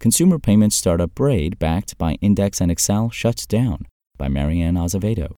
Consumer payment startup Braid, backed by Index and Accel, shuts down by Mary Ann Azevedo.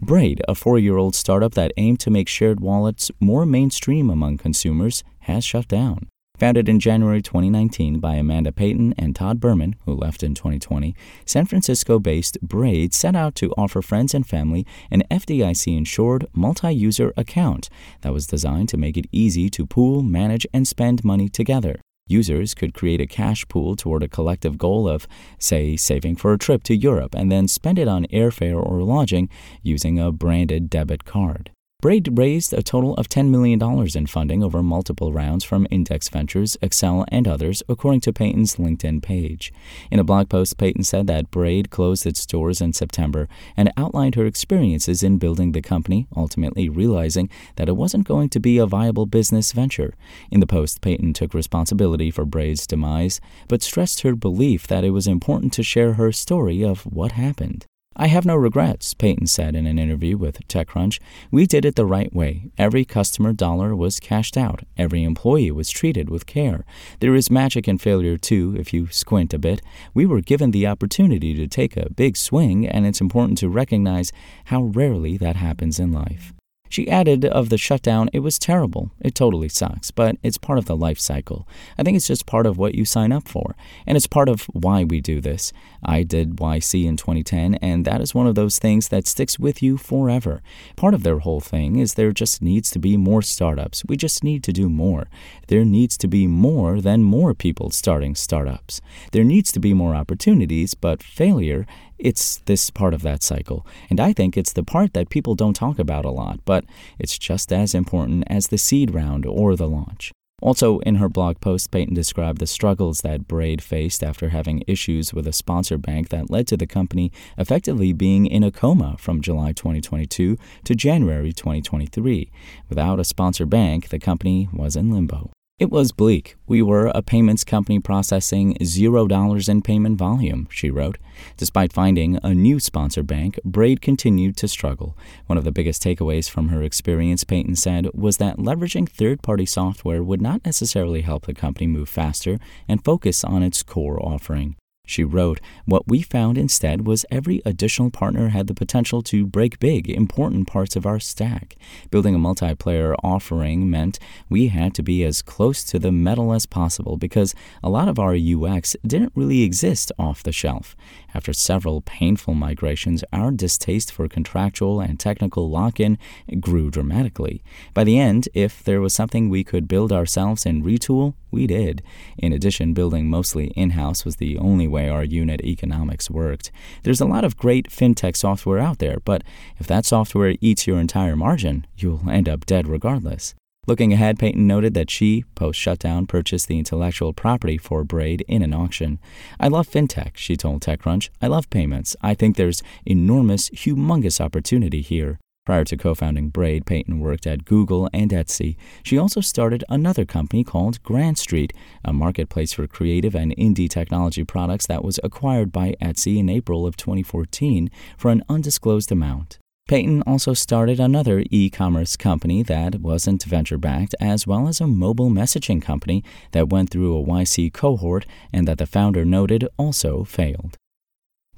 Braid, a four year old startup that aimed to make shared wallets more mainstream among consumers, has shut down. Founded in January 2019 by Amanda Peyton and Todd Berman, who left in 2020, San Francisco based Braid set out to offer friends and family an FDIC insured multi user account that was designed to make it easy to pool, manage, and spend money together. Users could create a cash pool toward a collective goal of, say, saving for a trip to Europe and then spend it on airfare or lodging using a branded debit card. Braid raised a total of $10 million in funding over multiple rounds from Index Ventures, Accel, and others, according to Peyton's LinkedIn page. In a blog post, Peyton said that Braid closed its doors in September and outlined her experiences in building the company, ultimately realizing that it wasn't going to be a viable business venture. In the post, Peyton took responsibility for Braid's demise, but stressed her belief that it was important to share her story of what happened. I have no regrets, Peyton said in an interview with TechCrunch. We did it the right way. Every customer dollar was cashed out. Every employee was treated with care. There is magic in failure, too, if you squint a bit. We were given the opportunity to take a big swing, and it's important to recognize how rarely that happens in life. She added of the shutdown, it was terrible. It totally sucks, but it's part of the life cycle. I think it's just part of what you sign up for. And it's part of why we do this. I did YC in 2010, and that is one of those things that sticks with you forever. Part of their whole thing is there just needs to be more startups. We just need to do more. There needs to be more than more people starting startups. There needs to be more opportunities, but failure it's this part of that cycle. And I think it's the part that people don't talk about a lot, but it's just as important as the seed round or the launch. Also, in her blog post, Peyton described the struggles that Braid faced after having issues with a sponsor bank that led to the company effectively being in a coma from July 2022 to January 2023. Without a sponsor bank, the company was in limbo. It was bleak. We were a payments company processing $0 in payment volume, she wrote. Despite finding a new sponsor bank, Braid continued to struggle. One of the biggest takeaways from her experience, Peyton said, was that leveraging third party software would not necessarily help the company move faster and focus on its core offering. She wrote, What we found instead was every additional partner had the potential to break big, important parts of our stack. Building a multiplayer offering meant we had to be as close to the metal as possible because a lot of our UX didn't really exist off the shelf. After several painful migrations, our distaste for contractual and technical lock in grew dramatically. By the end, if there was something we could build ourselves and retool, we did. In addition, building mostly in house was the only way our unit economics worked. There's a lot of great fintech software out there, but if that software eats your entire margin, you'll end up dead regardless. Looking ahead, Peyton noted that she, post shutdown, purchased the intellectual property for Braid in an auction. I love fintech, she told TechCrunch. I love payments. I think there's enormous, humongous opportunity here. Prior to co founding Braid, Peyton worked at Google and Etsy. She also started another company called Grand Street, a marketplace for creative and indie technology products that was acquired by Etsy in April of 2014 for an undisclosed amount. Peyton also started another e commerce company that wasn't venture backed, as well as a mobile messaging company that went through a YC cohort and that the founder noted also failed.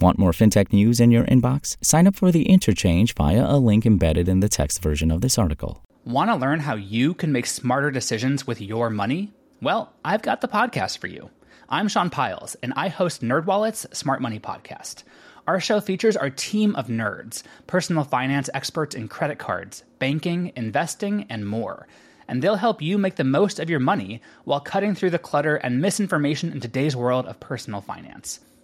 Want more fintech news in your inbox? Sign up for the interchange via a link embedded in the text version of this article. Want to learn how you can make smarter decisions with your money? Well, I've got the podcast for you. I'm Sean Pyles, and I host NerdWallet's Smart Money Podcast. Our show features our team of nerds, personal finance experts in credit cards, banking, investing, and more. And they'll help you make the most of your money while cutting through the clutter and misinformation in today's world of personal finance.